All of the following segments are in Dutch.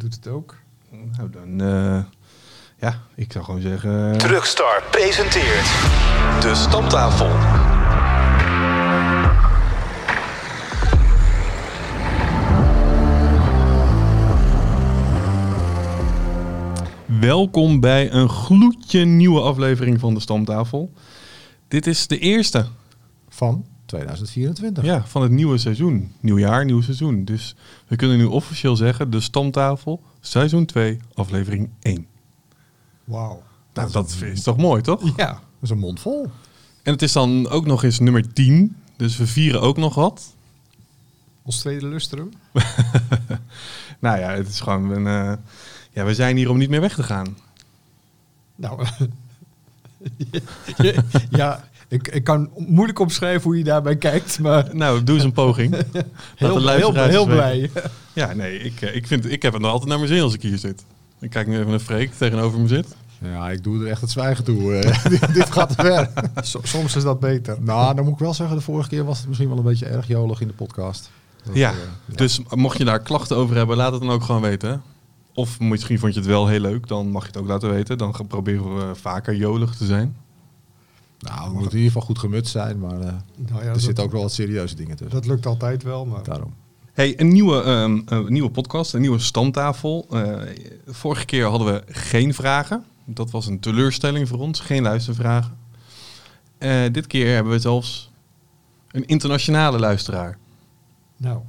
doet het ook. Nou, dan... eh, ja, ik zou gewoon zeggen... Truckstar presenteert de stamtafel. Welkom bij een gloedje nieuwe aflevering van de Stamtafel. Dit is de eerste Van 2024. ja, van het nieuwe seizoen. Nieuw jaar, nieuw seizoen. Dus we kunnen nu officieel zeggen, de Stamtafel, seizoen 2, aflevering 1. Wauw. Nou, dat is toch mooi, toch? Ja, dat is een mond vol. En het is dan ook nog eens nummer 10. Dus we vieren ook nog wat. Ons tweede lustrum. Nou ja, het is gewoon... Een, eh, ja, we zijn hier om niet meer weg te gaan. Nou, ja, ik, ik kan moeilijk omschrijven hoe je daarbij kijkt, maar Nou, doe eens een poging. Laat de heel, heel, heel blij. Ja, nee, ik, eh, ik, vind, ik heb het nog altijd naar mijn zin als ik hier zit. Ik kijk nu even naar Freek tegenover me zit. Ja, ik doe er echt het zwijgen toe. eh. dit, gaat te ver. So- soms is dat beter. nou, dan moet ik wel zeggen, de vorige keer was het misschien wel een beetje erg jolig in de podcast. Dat, Ja, eh, dus mocht je daar klachten over hebben, laat het dan ook gewoon weten. Of misschien vond je het wel heel leuk, dan mag je het ook laten weten. Dan gaan- proberen we vaker jolig te zijn. Nou, we moeten in ieder geval goed gemutst zijn, maar eh, Nou ja, er zitten ook wel wat serieuze dingen tussen. dat lukt altijd wel, maar Daarom. Hey, een nieuwe, ehm, een nieuwe podcast, een nieuwe stamtafel. Eh, vorige keer hadden we geen vragen. Dat was een teleurstelling voor ons, geen luistervragen. Eh, dit keer hebben we zelfs een internationale luisteraar. nou,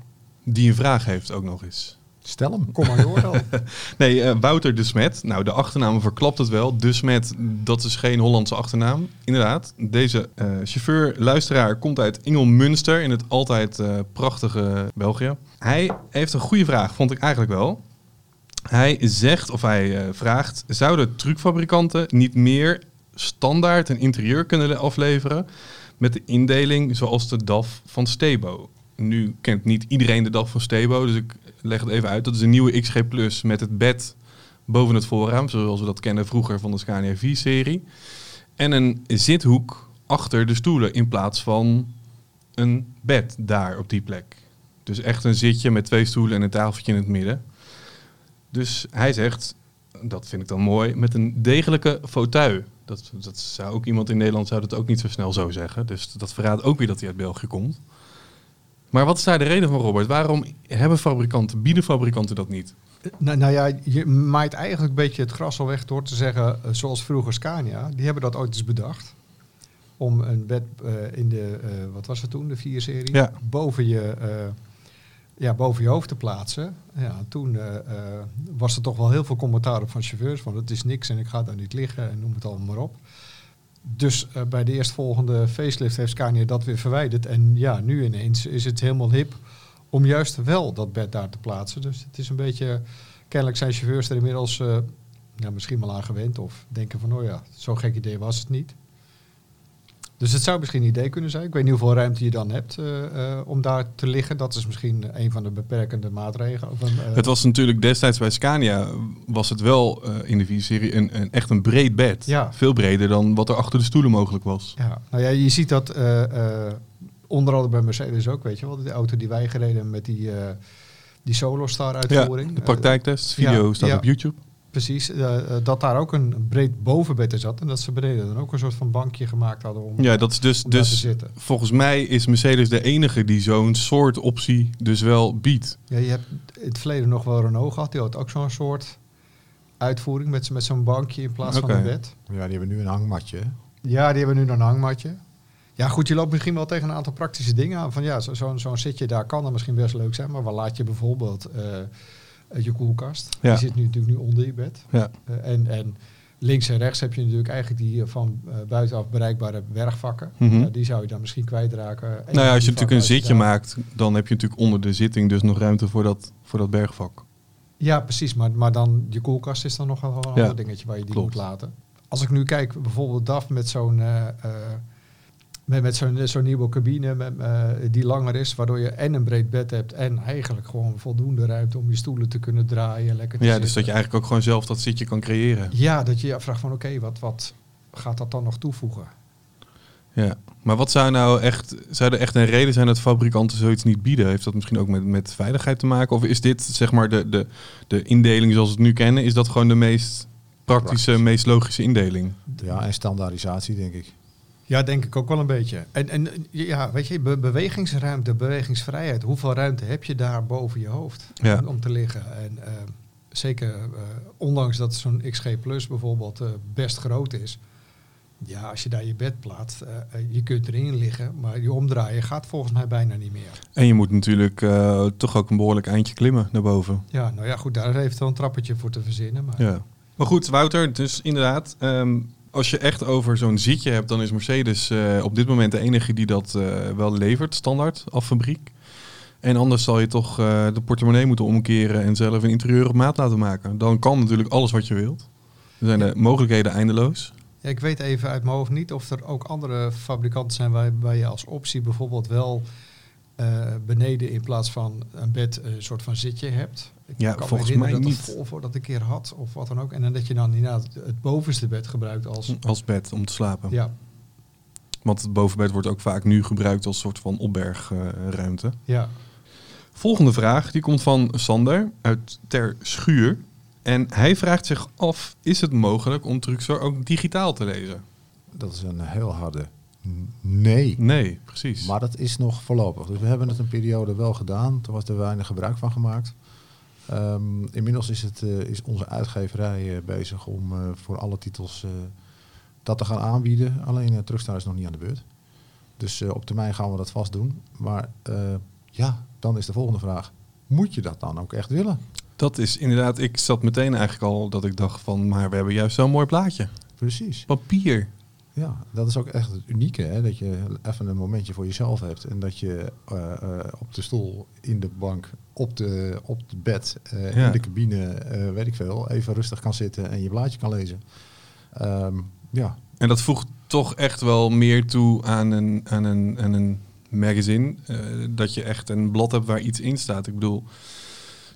Die een vraag heeft ook nog eens. Stel hem. kom maar door dan. Nee, eh, Wouter de Smet. Nou, de achternaam verklapt het wel. De Smet, dat is geen Hollandse achternaam. Inderdaad, deze eh, chauffeur-luisteraar komt uit Ingelmünster in het altijd eh, prachtige België. Hij heeft een goede vraag, vond ik eigenlijk wel. Hij zegt, of hij eh, vraagt, zouden truckfabrikanten niet meer standaard een interieur kunnen afleveren met de indeling zoals de DAF van Stebo? Nu kent niet iedereen de DAF van Stebo, dus ik leg het even uit. Dat is een nieuwe XG Plus met het bed boven het voorraam, zoals we dat kennen vroeger van de Scania V-serie. En een zithoek achter de stoelen in plaats van een bed daar op die plek. Dus echt een zitje met twee stoelen en een tafeltje in het midden. Dus hij zegt, dat vind ik dan mooi, met een degelijke fauteuil. Dat, dat zou ook iemand in Nederland zou dat ook niet zo snel zo zeggen. Dus dat verraadt ook weer dat hij uit België komt. Maar wat is daar de reden van, Robert? Waarom hebben fabrikanten, bieden fabrikanten dat niet? nou, nou ja, je maait eigenlijk een beetje het gras al weg door te zeggen, eh, zoals vroeger Scania, die hebben dat ooit eens bedacht. Om een bed eh, in de, eh, wat was het toen, de 4-serie, Ja. boven, je, eh, ja, boven je hoofd te plaatsen. Ja, toen eh, eh, was er toch wel heel veel commentaar op van chauffeurs, van het is niks en ik ga daar niet liggen en noem het allemaal maar op. Dus eh, bij de eerstvolgende facelift heeft Scania dat weer verwijderd. En ja, nu ineens is het helemaal hip om juist wel dat bed daar te plaatsen. Dus het is een beetje, kennelijk zijn chauffeurs er inmiddels eh, misschien wel aan gewend. Of denken van, oh ja, zo'n gek idee was het niet. Dus het zou misschien een idee kunnen zijn. Ik weet niet hoeveel ruimte je dan hebt eh, eh, om daar te liggen. Dat is misschien een van de beperkende maatregelen. Of een, eh, Het was natuurlijk destijds bij Scania, was het wel in de V-serie een, een, echt een breed bed. Ja. Veel breder dan wat er achter de stoelen mogelijk was. Ja, nou ja, je ziet dat onder andere bij Mercedes ook, weet je wel. De auto die wij gereden met die, die Solostar Ja, uitvoering. de praktijktest, video ja, staat ja. op YouTube. Precies, eh, eh, dat daar ook een breed bovenbed in zat. En dat ze beneden dan ook een soort van bankje gemaakt hadden om, Ja, dat is dus, om daar te dus zitten. volgens mij is Mercedes de enige die zo'n soort optie dus wel biedt. Ja, je hebt in het verleden nog wel Renault gehad. Die had ook zo'n soort uitvoering met, met zo'n bankje in plaats van een bed. Ja, die hebben nu een hangmatje. Ja, die hebben nu een hangmatje. Ja, goed, je loopt misschien wel tegen een aantal praktische dingen aan. Van ja, zo- zo'n zo'n zitje daar kan dan misschien best leuk zijn. Maar waar laat je bijvoorbeeld eh, je koelkast? Ja. Die zit nu natuurlijk nu onder je bed. Ja. Eh, en, en links en rechts heb je natuurlijk eigenlijk die eh, van eh, buitenaf bereikbare werkvakken. Mhm. Ja, die zou je dan misschien kwijtraken. Nou ja, als je natuurlijk een zitje maakt, dan heb je natuurlijk onder de zitting dus nog ruimte voor dat, voor dat bergvak. Ja, precies. Maar, maar dan je koelkast is dan nog wel een Ja, ander dingetje waar je die klopt. moet laten. Als ik nu kijk, bijvoorbeeld DAF met zo'n met, met zo'n zo'n nieuwe cabine met, eh, die langer is, waardoor je en een breed bed hebt en eigenlijk gewoon voldoende ruimte om je stoelen te kunnen draaien, lekker te Ja, dus dat je eigenlijk ook gewoon zelf dat zitje kan creëren. Ja, dat je je afvraagt van oké, wat, wat gaat dat dan nog toevoegen? Ja. Maar wat zou nou echt, zou er echt een reden zijn dat fabrikanten zoiets niet bieden? Heeft dat misschien ook met, met veiligheid te maken? Of is dit zeg maar de, de, de indeling zoals we het nu kennen, is dat gewoon de meest praktische, Praktisch. meest logische indeling? Ja, en standaardisatie, denk ik. Ja, denk ik ook wel een beetje. En, en ja, weet je, be- bewegingsruimte, bewegingsvrijheid. Hoeveel ruimte heb je daar boven je hoofd Ja. om, om te liggen? En eh, zeker, eh, ondanks dat zo'n XG Plus bijvoorbeeld eh, best groot is. Ja, als je daar je bed plaatst, je kunt erin liggen, maar je omdraaien gaat volgens mij bijna niet meer. En je moet natuurlijk toch ook een behoorlijk eindje klimmen naar boven. Ja, nou ja, goed, daar heeft wel een trappetje voor te verzinnen. Maar Ja. Maar goed, Wouter, dus inderdaad, ehm, als je echt over zo'n zitje hebt, dan is Mercedes eh, op dit moment de enige die dat eh, wel levert, standaard, af fabriek. En anders zal je toch eh, de portemonnee moeten omkeren en zelf een interieur op maat laten maken. Dan kan natuurlijk alles wat je wilt. Er zijn de mogelijkheden eindeloos. Ja, ik weet even uit mijn hoofd niet of er ook andere fabrikanten zijn waarbij je als optie bijvoorbeeld wel beneden in plaats van een bed een soort van zitje hebt. Ik Ja, kan volgens mij dat niet. de Volvo dat een keer had of wat dan ook. En dan dat je dan inderdaad het bovenste bed gebruikt als... Als bed om te slapen. Ja, Want het bovenbed wordt ook vaak nu gebruikt als soort van opbergruimte. ja. Volgende vraag, die komt van Sander uit Ter Schuur. En hij vraagt zich af, is het mogelijk om Truxor ook digitaal te lezen? Dat is een heel harde nee. Nee, precies. Maar dat is nog voorlopig. Dus we hebben het een periode wel gedaan. Toen was er weinig gebruik van gemaakt. Ehm, inmiddels is, het, eh, is onze uitgeverij eh, bezig om eh, voor alle titels dat te gaan aanbieden. Alleen uh, Truckstar is nog niet aan de beurt. Dus op termijn gaan we dat vast doen. Maar ja, dan is de volgende vraag. Moet je dat dan ook echt willen? Dat is inderdaad, ik zat meteen eigenlijk al dat ik dacht van, maar we hebben juist zo'n mooi plaatje. Precies. Papier. Ja, dat is ook echt het unieke. Hè? Dat je even een momentje voor jezelf hebt. En dat je eh, eh, op de stoel, in de bank, op, de, op het bed, eh, Ja. in de cabine, weet ik veel, even rustig kan zitten en je blaadje kan lezen. Ehm, ja, En dat voegt toch echt wel meer toe aan een, aan een, aan een magazine. dat je echt een blad hebt waar iets in staat. Ik bedoel,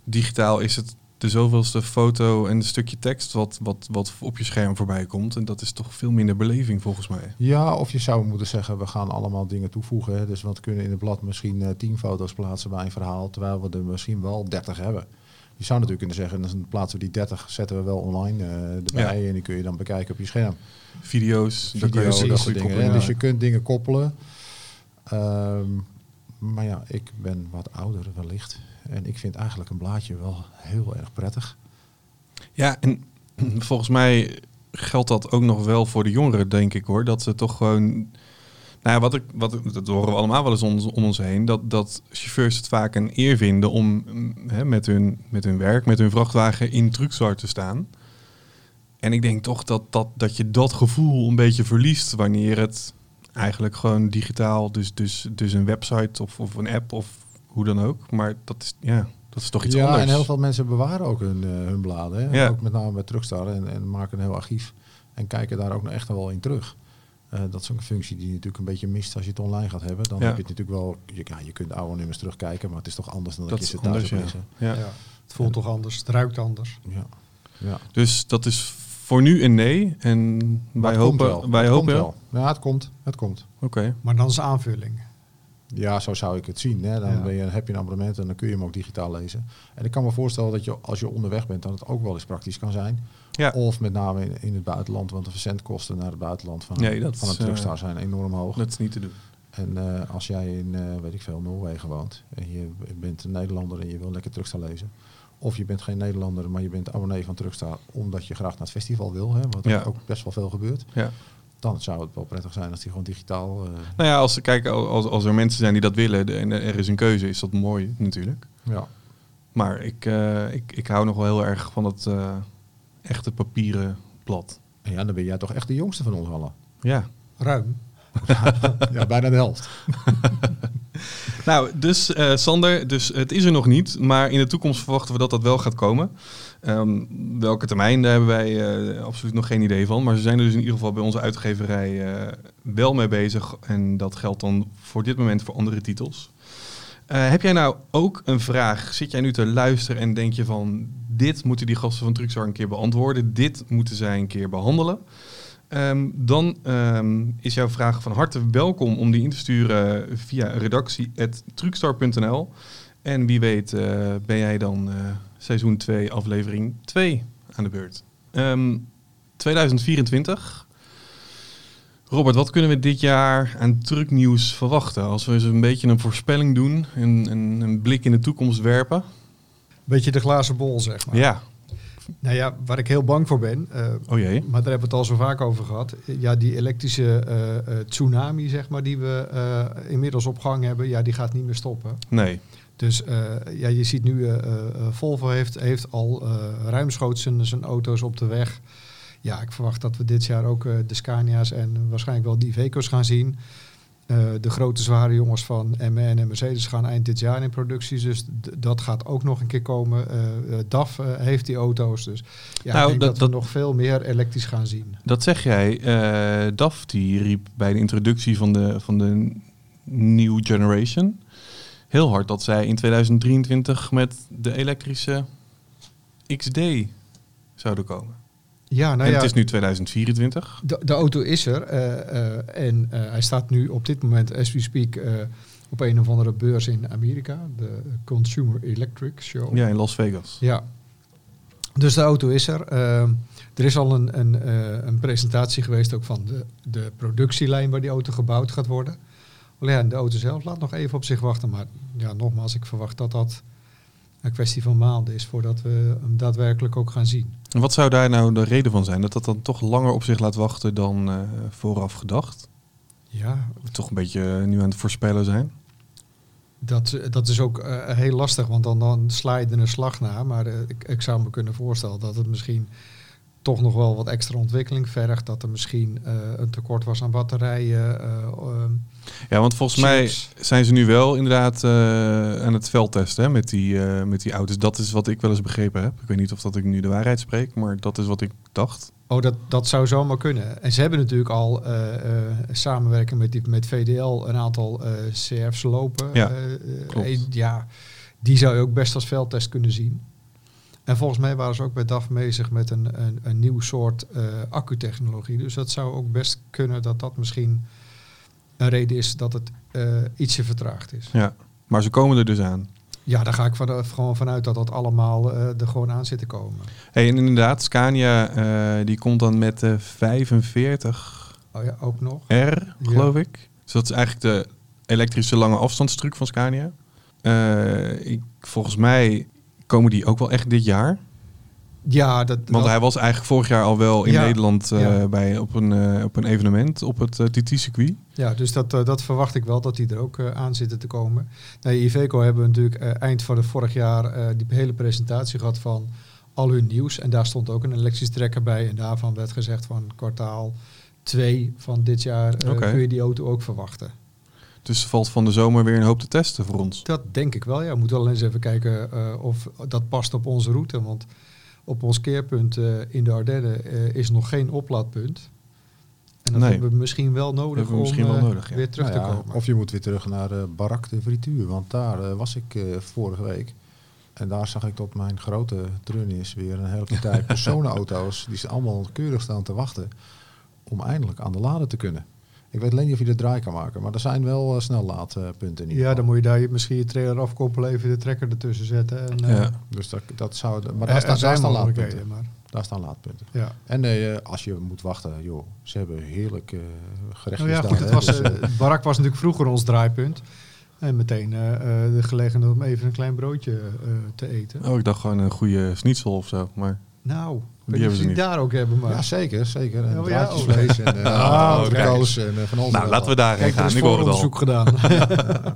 digitaal is het de zoveelste foto en een stukje tekst wat, wat, wat op je scherm voorbij komt. En dat is toch veel minder beleving volgens mij. Ja, of je zou moeten zeggen, we gaan allemaal dingen toevoegen. Hè. Dus we kunnen in het blad misschien eh, tien foto's plaatsen bij een verhaal, terwijl we er misschien wel 30 hebben. Je zou natuurlijk kunnen zeggen, dan plaatsen we die 30, zetten we wel online eh, erbij en die kun je dan bekijken op je scherm. Video's, kan je dat dingen. Dus je kunt dingen koppelen. Ehm, maar ja, ik ben wat ouder wellicht. En ik vind eigenlijk een blaadje wel heel erg prettig. Ja, en volgens mij geldt dat ook nog wel voor de jongeren, denk ik hoor. Dat ze toch gewoon. Nou ja, wat ik, wat, dat horen we allemaal wel eens om, om ons heen. Dat, dat chauffeurs het vaak een eer vinden om mm, hè, met, hun, met hun werk, met hun vrachtwagen in truckstart te staan. En ik denk toch dat, dat, dat je dat gevoel een beetje verliest wanneer het eigenlijk gewoon digitaal, dus, dus, dus een website of, of een app of hoe dan ook. Maar dat is, ja, dat is toch iets ja, anders. en heel veel mensen bewaren ook hun, eh, hun bladen. Hè? Ja. Ook met name bij Truckstar en, en maken een heel archief. En kijken daar ook nog echt wel in terug. Eh, dat is ook een functie die je natuurlijk een beetje mist als je het online gaat hebben. Dan Ja. heb je het natuurlijk wel, je, ja, je kunt oude nummers terugkijken, maar het is toch anders dan dat, dat je ze thuis op ja. ja. Ja. Het voelt toch anders, het ruikt anders. Ja. Ja. Dus dat is voor nu een nee. En wij het komt hopen, wel. wij Het hopen komt wel. Ja, het komt. Het komt. Oké. Maar dan is aanvulling. Ja, zo zou ik het zien. Hè. Dan Ja. ben je, heb je een abonnement en dan kun je hem ook digitaal lezen. En ik kan me voorstellen dat je als je onderweg bent, dat het ook wel eens praktisch kan zijn. Ja. Of met name in, in het buitenland, want de verzendkosten naar het buitenland van, Nee, dat van een Truckstar eh, zijn enorm hoog. Dat is niet te doen. En eh, als jij in, eh, weet ik veel, Noorwegen woont en je bent een Nederlander en je wil lekker Truckstar lezen. Of je bent geen Nederlander, maar je bent abonnee van Truckstar omdat je graag naar het festival wil. Hè, wat Ja. ook best wel veel gebeurt. Ja. Dan zou het wel prettig zijn als die gewoon digitaal... eh, Nou ja, als, kijk, als, als er mensen zijn die dat willen en er is een keuze, is dat mooi natuurlijk. ja. Maar ik, eh, ik, ik hou nog wel heel erg van het eh, echte papieren blad. En ja, dan ben jij toch echt de jongste van ons allen. Ja. Ruim. Ja, bijna de helft. Nou, dus eh, Sander, dus het is er nog niet, maar in de toekomst verwachten we dat dat wel gaat komen. Ehm, welke termijn, daar hebben wij eh, absoluut nog geen idee van. Maar ze zijn er dus in ieder geval bij onze uitgeverij eh, wel mee bezig. En dat geldt dan voor dit moment voor andere titels. Eh, heb jij nou ook een vraag? Zit jij nu te luisteren en denk je van... dit moeten die gasten van Truxar een keer beantwoorden. Dit moeten zij een keer behandelen. Ehm, dan ehm, is jouw vraag van harte welkom om die in te sturen via redactie.truckstar.nl. En wie weet ben jij dan seizoen 2, aflevering 2 aan de beurt. Ehm, 2024. Robert, wat kunnen we dit jaar aan trucknieuws verwachten? Als we eens een beetje een voorspelling doen, een, een, een blik in de toekomst werpen. Beetje de glazen bol, zeg maar. Ja, Nou ja, waar ik heel bang voor ben, eh, oh jee. maar daar hebben we het al zo vaak over gehad. Ja, die elektrische eh, eh, tsunami, zeg maar, die we inmiddels op gang hebben, ja, die gaat niet meer stoppen. Nee. Dus eh, ja, je ziet nu, eh, eh, Volvo heeft, heeft al ruimschoots zijn, zijn auto's op de weg. Ja, ik verwacht dat we dit jaar ook de Scania's en waarschijnlijk wel die Iveco's gaan zien. De grote zware jongens van MN en Mercedes gaan eind dit jaar in productie. Dus dat gaat ook nog een keer komen. DAF heeft die auto's. Dus ja, Nou, ik denk dat- dat, dat- we nog veel meer elektrisch gaan zien. Dat zeg jij. DAF die riep bij de introductie van de, van de New Generation heel hard dat zij in 2023 met de elektrische XD zouden komen. Ja, nou en ja, het is nu 2024. de, de auto is er. eh, eh, en eh, hij staat nu op dit moment, as we speak, op een of andere beurs in Amerika. De Consumer Electric Show. Ja, in Las Vegas. Ja. Dus de auto is er. Er is al een, een, een presentatie geweest ook van de, de productielijn waar die auto gebouwd gaat worden. Alleen ja, de auto zelf laat nog even op zich wachten. Maar ja, nogmaals, ik verwacht dat dat een kwestie van maanden is voordat we hem daadwerkelijk ook gaan zien. En wat zou daar nou de reden van zijn? Dat dat dan toch langer op zich laat wachten dan eh, vooraf gedacht? Ja, Toch een beetje nu aan het voorspellen zijn? dat, dat is ook eh, heel lastig, want dan, dan sla je er een slag naar. Maar eh, ik, ik zou me kunnen voorstellen dat het misschien toch nog wel wat extra ontwikkeling vergt. Dat er misschien eh, een tekort was aan batterijen. ehm, Ja, want volgens mij zijn ze nu wel inderdaad eh, aan het veldtesten hè, met, die, met die auto's. Dat is wat ik wel eens begrepen heb. Ik weet niet of dat ik nu de waarheid spreek, maar dat is wat ik dacht. Oh, dat, dat zou zomaar kunnen. En ze hebben natuurlijk al eh, samenwerking met, die, met VDL een aantal eh, CF's lopen. Ja, ja, die zou je ook best als veldtest kunnen zien. En volgens mij waren ze ook bij DAF bezig met een, een, een nieuw soort eh accutechnologie. Dus dat zou ook best kunnen dat dat misschien een reden is dat het eh, ietsje vertraagd is. Ja, maar ze komen er dus aan. Ja, daar ga ik van, gewoon vanuit dat dat allemaal eh, er gewoon aan zit te komen. Hey, en inderdaad, Scania eh, die komt dan met de 45R, Oh ja, ook nog. geloof ik. Dus dat is eigenlijk de elektrische lange afstandstruc van Scania. Eh, ik, volgens mij komen die ook wel echt dit jaar. Ja, dat, Want dat- hij was eigenlijk vorig jaar al wel in Ja, Nederland eh, ja. bij, op, een, eh, op een evenement op het eh, TT-circuit. Ja, dus dat, dat verwacht ik wel, dat die er ook aan zitten te komen. Nee, Iveco hebben we natuurlijk eind van het vorig jaar die hele presentatie gehad van al hun nieuws. En daar stond ook een elektrische trekker bij. En daarvan werd gezegd van kwartaal 2 van dit jaar Oké. kun je die auto ook verwachten. Dus er valt van de zomer weer een hoop te testen voor ons. Dat denk ik wel. Ja, we moeten wel eens even kijken eh, of dat past op onze route. Want op ons keerpunt eh, in de Ardennen eh, is nog geen oplaadpunt. En dat Nee. hebben we misschien wel nodig Hebben we misschien om wel nodig, ja. weer terug Nou te ja, komen. Of je moet weer terug naar eh Barak de Frituur, want daar eh, was ik eh, vorige week. En daar zag ik tot mijn grote treurnis weer een hele partij personenauto's. Die ze allemaal keurig staan te wachten om eindelijk aan de laden te kunnen. Ik weet alleen niet of je de draai kan maken, maar er zijn wel uh, snellaadpunten in Ja, dan moet je daar je- misschien je trailer afkoppelen, even de trekker ertussen zetten. En, eh, Ja. Dus dat, dat zou... Maar er- daar, er staan, daar laadpunten. maar Daar staan laadpunten. ja. En eh, als je moet wachten, joh, ze hebben heerlijk eh gerechtjes Nou ja, goed, het was, dus, eh, eh, Barak was natuurlijk vroeger ons draaipunt. En meteen eh, eh, de gelegenheid om even een klein broodje eh, te eten. Oh, ik dacht gewoon een goede schnitzel of zo. Maar Nou, Die hebben ze daar ook hebben, maar... ja, zeker, zeker. En Oh, ja, draadjesvlees en uh, en eh, van alles. nou, laten we daarheen Kijk, er gaan. is Ik hoor het al. gedaan.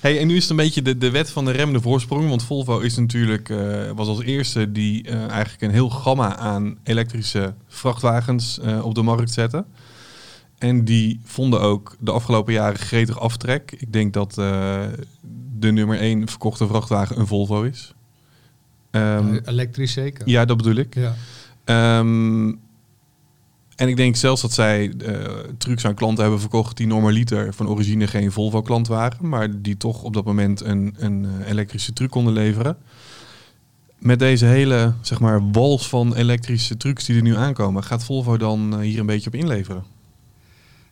Hey, en nu is het een beetje de, de wet van de remmende voorsprong. Want Volvo is natuurlijk, eh, was als eerste die eh, eigenlijk een heel gamma aan elektrische vrachtwagens eh, op de markt zette. En die vonden ook de afgelopen jaren gretig aftrek. Ik denk dat eh, de nummer één verkochte vrachtwagen een Volvo is. Ehm, Elektrisch zeker. ja, dat bedoel ik. Ja. Ehm, en ik denk zelfs dat zij eh, trucs aan klanten hebben verkocht die normaliter van origine geen Volvo-klant waren, maar die toch op dat moment een, een eh, elektrische truc konden leveren. Met deze hele, zeg maar, wals van elektrische trucks die er nu aankomen, gaat Volvo dan eh, hier een beetje op inleveren?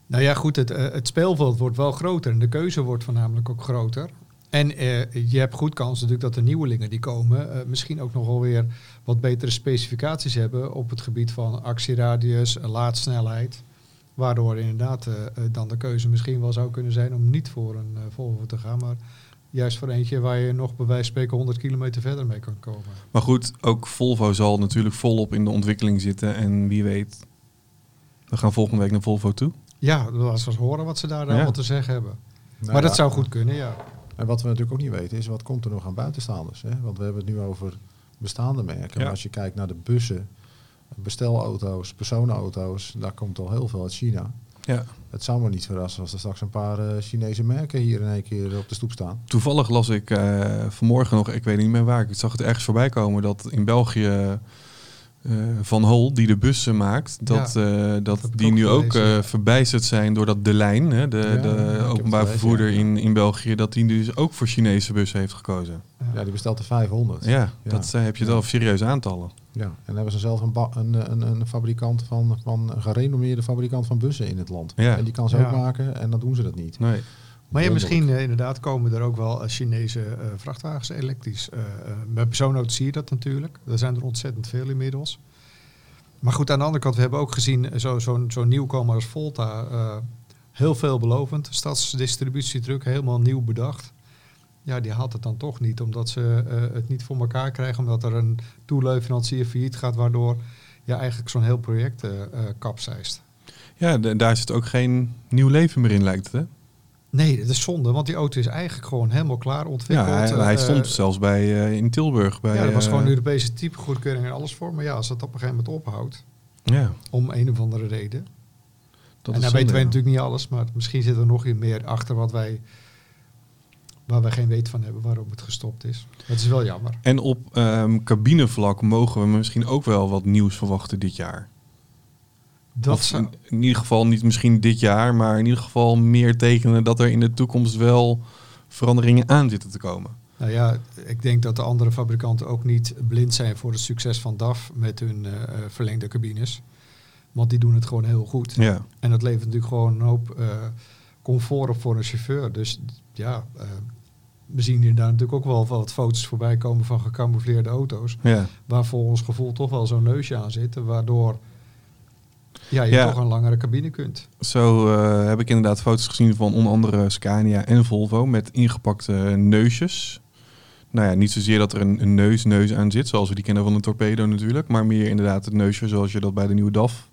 Nou ja, goed, het, het speelveld wordt wel groter en de keuze wordt voornamelijk ook groter. En eh, je hebt goed kans natuurlijk dat de nieuwelingen die komen eh, misschien ook nog wel weer wat betere specificaties hebben op het gebied van actieradius, laadsnelheid. Waardoor inderdaad eh, dan de keuze misschien wel zou kunnen zijn om niet voor een eh, Volvo te gaan, maar juist voor eentje waar je nog bij wijze van spreken 100 kilometer verder mee kan komen. Maar goed, ook Volvo zal natuurlijk volop in de ontwikkeling zitten. En wie weet, we gaan volgende week naar Volvo toe. Ja, laten we eens horen wat ze daar Ja. allemaal te zeggen hebben. Nou maar dat zou goed kunnen, ja. En wat we natuurlijk ook niet weten is, wat komt er nog aan buitenstaanders? Hè? Want we hebben het nu over bestaande merken. Ja. Maar als je kijkt naar de bussen, bestelauto's, personenauto's, daar komt al heel veel uit China. Ja. Het zou me niet verrassen als er straks een paar eh, Chinese merken hier in één keer op de stoep staan. Toevallig las ik eh, vanmorgen nog, ik weet niet meer waar, ik zag het ergens voorbij komen, dat in België eh, Van Hol, die de bussen maakt, dat, eh, dat ik die nu ook eh, ja. verbijsterd zijn doordat De Lijn, hè, de, Ja, de openbaar gelezen, vervoerder ja. in, in België, dat die dus ook voor Chinese bussen heeft gekozen. Ja, die bestelt er 500. Ja, Ja. dat heb je wel serieuze aantallen. Ja, en dan hebben ze zelf een, een, een, een fabrikant van, van een gerenommeerde fabrikant van bussen in het land. Ja. En die kan ze Ja. ook maken en dan doen ze dat niet. Nee. Maar ja, misschien eh, inderdaad komen er ook wel eh, Chinese eh, vrachtwagens elektrisch. Met persoonauto's zie je dat natuurlijk. Er zijn er ontzettend veel inmiddels. Maar goed, aan de andere kant, we hebben ook gezien eh, zo- zo'n zo'n nieuwkomer als Volta. heel veelbelovend. Stadsdistributiedruk, helemaal nieuw bedacht. Ja, die haalt het dan toch niet, omdat ze het niet voor elkaar krijgen. Omdat er een toeleverancier failliet gaat, waardoor ja, eigenlijk zo'n heel project eh, kapseist. Ja, daar zit ook geen nieuw leven meer in, lijkt het, hè? Nee, dat is zonde, want die auto is eigenlijk gewoon helemaal klaar Ja, ontwikkeld. hij, hij Eh, stond zelfs bij, eh, in Tilburg. Bij, ja, er was eh, gewoon Europese typegoedkeuring en alles voor. Maar ja, als dat op een gegeven moment ophoudt, Ja, om een of andere reden. dat en is dan weten wij ja. natuurlijk niet alles, maar misschien zit er nog iets meer achter wat wij, waar wij geen weet van hebben waarom het gestopt is. Dat is wel jammer. En op ehm, cabinevlak mogen we misschien ook wel wat nieuws verwachten dit jaar. Dat Of zou, in, ieder geval niet misschien dit jaar, maar in ieder geval meer tekenen dat er in de toekomst wel veranderingen aan zitten te komen. nou ja, ik denk dat de andere fabrikanten ook niet blind zijn voor het succes van DAF met hun eh, eh, verlengde cabines. Want die doen het gewoon heel goed. Ja, En dat levert natuurlijk gewoon een hoop eh, comfort op voor een chauffeur. Dus ja, we zien hier daar natuurlijk ook wel wat foto's voorbij komen van gecamoufleerde auto's. ja. Waar voor ons gevoel toch wel zo'n neusje aan zit. Waardoor ja, je Ja. toch een langere cabine kunt. Zo eh, heb ik inderdaad foto's gezien van onder andere Scania en Volvo met ingepakte neusjes. Nou ja, niet zozeer dat er een, een neus-neus aan zit, zoals we die kennen van een torpedo natuurlijk, maar meer inderdaad het neusje zoals je dat bij de nieuwe DAF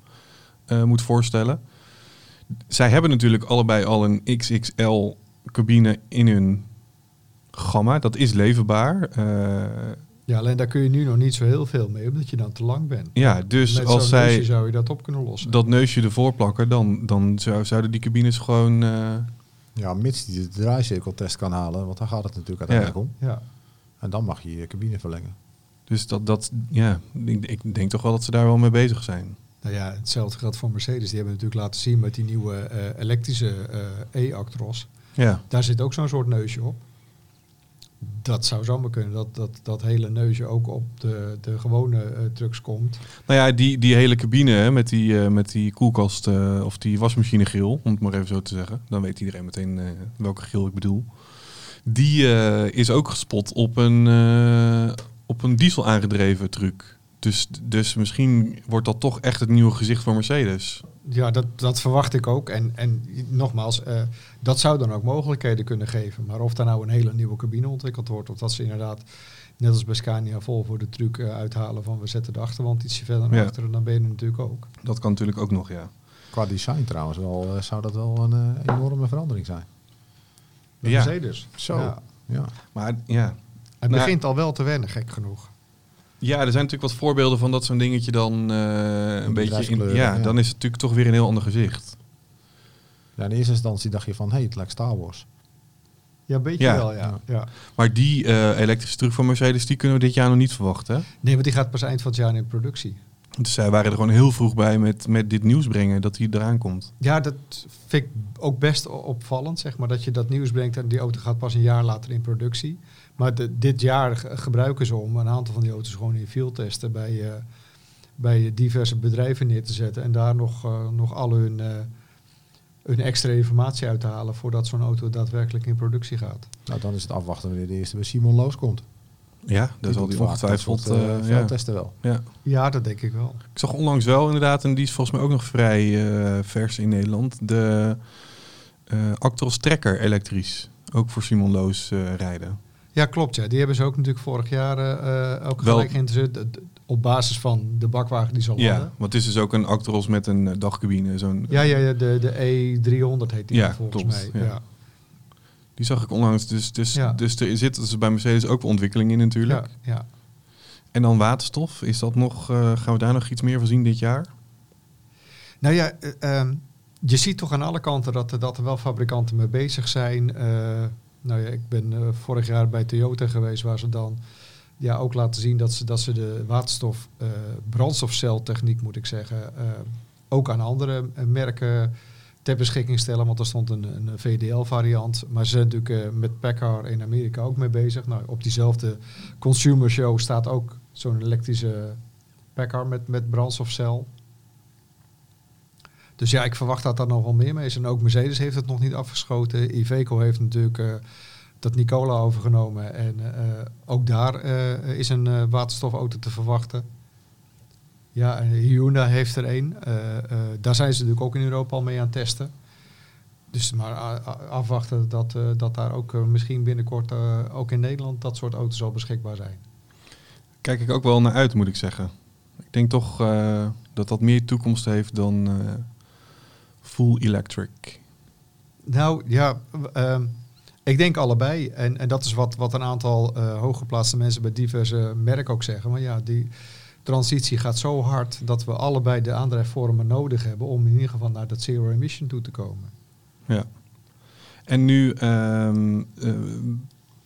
eh, moet voorstellen. Zij hebben natuurlijk allebei al een XXL cabine in hun gamma. Dat is leverbaar. Eh, Ja, alleen daar kun je nu nog niet zo heel veel mee, omdat je dan te lang bent. ja, dus Met als zij neusje zou je dat op kunnen lossen. dat neusje ervoor plakken, dan, dan zou, zouden die cabines gewoon... eh, Ja, mits die de draaicirkeltest kan halen, want daar gaat het natuurlijk uiteindelijk om. Ja. En dan mag je je cabine verlengen. Dus dat, dat ja, ik, ik denk toch wel dat ze daar wel mee bezig zijn. Nou ja, hetzelfde geldt voor Mercedes. Die hebben natuurlijk laten zien met die nieuwe eh, elektrische eh, E-Actros. Ja, Daar zit ook zo'n soort neusje op. Dat zou zomaar kunnen, dat dat, dat hele neusje ook op de, de gewone eh, trucks komt. nou ja, die, die hele cabine hè, met die, eh, met die koelkast eh, of die wasmachinegrill, om het maar even zo te zeggen. Dan weet iedereen meteen welke grill ik bedoel. Die is ook gespot op een, op een diesel aangedreven truck. Dus, dus misschien wordt dat toch echt het nieuwe gezicht van Mercedes. Ja, dat, dat verwacht ik ook. En, en nogmaals, eh, dat zou dan ook mogelijkheden kunnen geven. Maar of daar nou een hele nieuwe cabine ontwikkeld wordt, of dat ze inderdaad, net als bij Scania Volvo, de truc eh, uithalen van we zetten de achterwand ietsje verder naar Ja. achteren, dan ben je natuurlijk ook. Dat kan natuurlijk ook nog, ja. Qua design trouwens wel, eh, zou dat wel een enorme verandering zijn. Bij Ja. Mercedes. Zo. Ja. Ja. Maar ja, Het Nou, begint al wel te wennen, gek genoeg. Ja, er zijn natuurlijk wat voorbeelden van dat zo'n dingetje dan eh, een beetje... In, ja, ja. dan is het natuurlijk toch weer een heel ander gezicht. ja, in eerste instantie dacht je van, hé, hey, het lijkt Star Wars. Ja, een beetje Ja. wel, ja. ja. Maar die eh, elektrische truck van Mercedes, die kunnen we dit jaar nog niet verwachten. hè? Nee, want die gaat pas eind van het jaar in productie. Dus zij waren er gewoon heel vroeg bij met, met dit nieuws brengen, dat die eraan komt. Ja, dat vind ik ook best opvallend, zeg maar, dat je dat nieuws brengt en die auto gaat pas een jaar later in productie. Maar de- dit jaar ge- gebruiken ze om een aantal van die auto's gewoon in field testen bij, eh, bij diverse bedrijven neer te zetten. En daar nog, eh, nog al hun, eh, hun extra informatie uit te halen voordat zo'n auto daadwerkelijk in productie gaat. Nou, dan is het afwachten wanneer de eerste bij Simon Loos komt. Ja, daar zal die dat ongetwijfeld... soort, eh, eh, ja. veldtesten wel. ja. Ja, dat denk ik wel. Ik zag onlangs wel inderdaad, en die is volgens mij ook nog vrij eh, vers in Nederland, de eh Actros Trekker elektrisch. Ook voor Simon Loos eh, rijden. Ja, klopt. Ja. Die hebben ze ook natuurlijk vorig jaar eh, ook Wel- gelijk geïnteresseerd. Op basis van de bakwagen die ze al Ja, hadden. want het is dus ook een Actros met een eh, dagcabine. Zo'n, Ja, ja, ja de, de E300 heet die Ja, volgens klopt, mij. ja. Ja. Die zag ik onlangs. Dus, dus, Ja. dus er zit dus bij Mercedes ook wel ontwikkeling in natuurlijk. Ja, ja. En dan waterstof. Is dat nog, gaan we daar nog iets meer van zien dit jaar? Nou ja, eh, ehm, je ziet toch aan alle kanten dat, dat er wel fabrikanten mee bezig zijn. Nou ja, ik ben eh, vorig jaar bij Toyota geweest, waar ze dan ja, ook laten zien dat ze, dat ze de waterstof eh, brandstofceltechniek, moet ik zeggen, eh, ook aan andere merken ter beschikking stellen. Want er stond een, een VDL-variant. Maar ze zijn natuurlijk met Packard in Amerika ook mee bezig. Nou, op diezelfde consumer show staat ook zo'n elektrische Packard met, met brandstofcel. Dus ja, ik verwacht dat daar nog wel meer mee is. En ook Mercedes heeft het nog niet afgeschoten. Iveco heeft natuurlijk eh, dat Nicola overgenomen. En eh, ook daar eh, is een waterstofauto te verwachten. Ja, Hyundai heeft er één. Daar zijn ze natuurlijk ook in Europa al mee aan het testen. Dus maar afwachten dat, dat daar ook misschien binnenkort ook in Nederland dat soort auto's al beschikbaar zijn. Kijk ik ook wel naar uit, moet ik zeggen. Ik denk toch dat dat meer toekomst heeft dan full electric. Nou ja, ehm, ik denk allebei. En, en dat is wat, wat een aantal eh, hooggeplaatste mensen bij diverse merken ook zeggen. Maar ja, die transitie gaat zo hard dat we allebei de aandrijfvormen nodig hebben om in ieder geval naar dat zero emission toe te komen. Ja. En nu ehm, eh,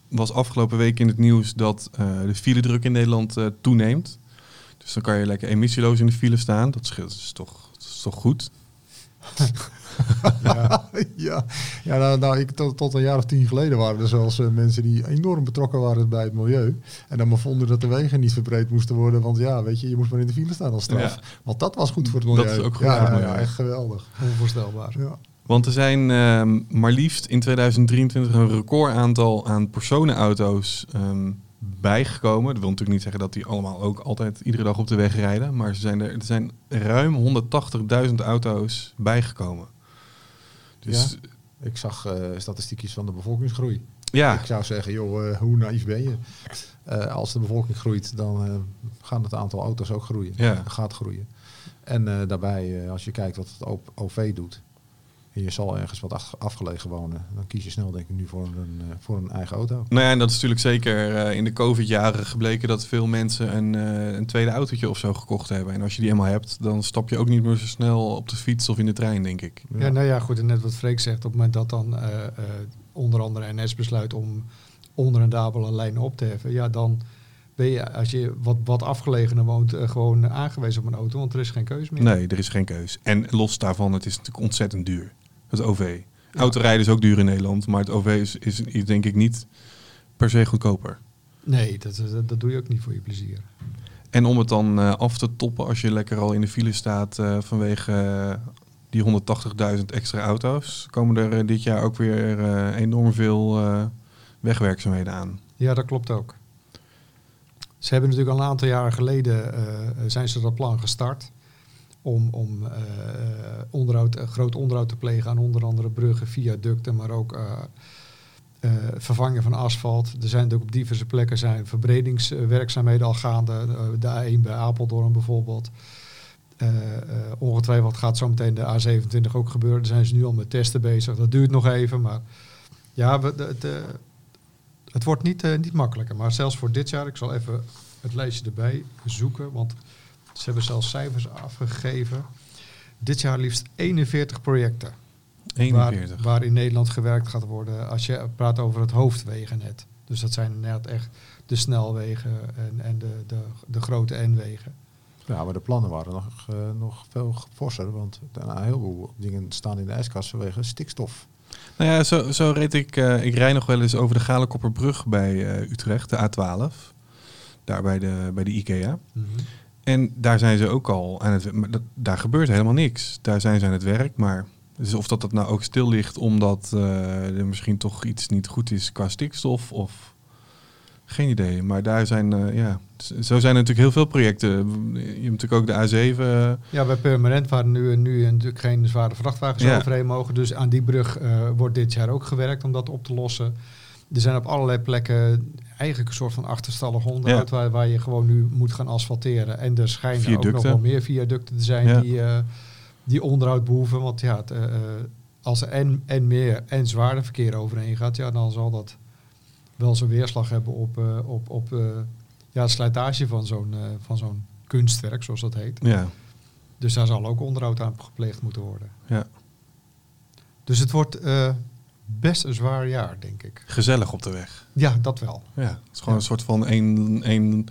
was afgelopen week in het nieuws dat eh, de filedruk in Nederland toeneemt. Dus dan kan je lekker emissieloos in de file staan. Dat scheelt, dat is toch, dat is toch goed? Ja, ja. ja nou, nou ik, tot, tot een jaar of tien geleden waren er zelfs eh, mensen die enorm betrokken waren bij het milieu. En dan maar vonden dat de wegen niet verbreed moesten worden. Want ja, weet je, je moest maar in de file staan als straf. Ja. Want dat was goed voor het Dat milieu. is ook goed ja, voor het ja, milieu. ja, echt geweldig. Onvoorstelbaar. Ja. Want er zijn ehm, maar liefst in 2023 een recordaantal aan personenauto's ehm, bijgekomen. Dat wil natuurlijk niet zeggen dat die allemaal ook altijd iedere dag op de weg rijden. Maar ze zijn er, er zijn ruim 180.000 auto's bijgekomen. Dus Ik zag eh, statistiekjes van de bevolkingsgroei. ja, Ik zou zeggen, joh, eh, hoe naïef ben je? Eh, als de bevolking groeit, dan gaan het aantal auto's ook groeien. Ja. Gaat groeien. En daarbij, als je kijkt wat het OV doet, en je zal ergens wat af- afgelegen wonen, dan kies je snel denk ik nu voor een, eh, voor een eigen auto. Nou ja, en dat is natuurlijk zeker eh, in de COVID-jaren gebleken dat veel mensen een, eh, een tweede autootje of zo gekocht hebben. En als je die eenmaal hebt, dan stap je ook niet meer zo snel op de fiets of in de trein, denk ik. Ja, nou ja, goed. En net wat Freek zegt, op het moment dat dan eh, eh, onder andere NS besluit om onrendabele lijnen op te heffen, ja, dan ben je, als je wat, wat afgelegener woont, gewoon aangewezen op een auto, want er is geen keus meer. Nee, er is geen keus. En los daarvan, het is natuurlijk ontzettend duur. Het OV. Autorijden is ook duur in Nederland, maar het OV is, is, is denk ik niet per se goedkoper. Nee, dat, dat, dat doe je ook niet voor je plezier. En om het dan eh, af te toppen, als je lekker al in de file staat eh, vanwege eh, die 180.000 extra auto's, komen er dit jaar ook weer enorm veel wegwerkzaamheden aan. Ja, dat klopt ook. Ze hebben natuurlijk al een aantal jaren geleden zijn ze dat plan gestart om, om eh, onderhoud, eh, groot onderhoud te plegen aan onder andere bruggen, viaducten, maar ook eh, eh, vervangen van asfalt. Er zijn natuurlijk op diverse plekken zijn verbredingswerkzaamheden al gaande. Eh, de A1 bij Apeldoorn bijvoorbeeld. Eh, eh, ongetwijfeld gaat zometeen de A27 ook gebeuren. Daar zijn ze nu al met testen bezig. Dat duurt nog even, maar ja, het wordt niet, eh, niet makkelijker. Maar zelfs voor dit jaar, ik zal even het lijstje erbij zoeken, want ze hebben zelfs cijfers afgegeven. Dit jaar liefst 41 projecten. 41. Waar, waar in Nederland gewerkt gaat worden als je praat over het hoofdwegennet. Dus dat zijn inderdaad echt de snelwegen en, en de, de, de grote N-wegen. Ja, maar de plannen waren nog, eh, nog veel forser, want daarna een heleboel dingen staan in de ijskast vanwege stikstof. Nou ja, zo, zo reed ik. eh, ik rijd nog wel eens over de Galenkopperbrug bij eh, Utrecht, de A12. Daar bij de, bij de IKEA. En daar zijn ze ook al aan het. Maar dat, daar gebeurt helemaal niks. Daar zijn ze aan het werk. Maar dus of dat, dat nou ook stil ligt omdat eh, er misschien toch iets niet goed is qua stikstof of. Geen idee. Maar daar zijn. eh, ja. Zo zijn er natuurlijk heel veel projecten. Je hebt natuurlijk ook de A7. eh, Ja, bij Permanent waren nu, nu natuurlijk geen zware vrachtwagens Ja. overheen mogen. Dus aan die brug wordt dit jaar ook gewerkt om dat op te lossen. Er zijn op allerlei plekken eigenlijk een soort van achterstallig onderhoud... Waar, waar je gewoon nu moet gaan asfalteren. En er schijnen ook nog wel meer viaducten te zijn Ja. die, eh, die onderhoud behoeven. Want ja, het, eh, eh, als er en, en meer en zwaarder verkeer overheen gaat... Ja, dan zal dat wel zijn weerslag hebben op, op, op ja, het slijtage van zo'n van zo'n kunstwerk, zoals dat heet. ja. Dus daar zal ook onderhoud aan gepleegd moeten worden. Ja. Dus het wordt best een zwaar jaar, denk ik. Gezellig op de weg. Ja, dat wel. Ja, het is gewoon Ja. een soort van één, één,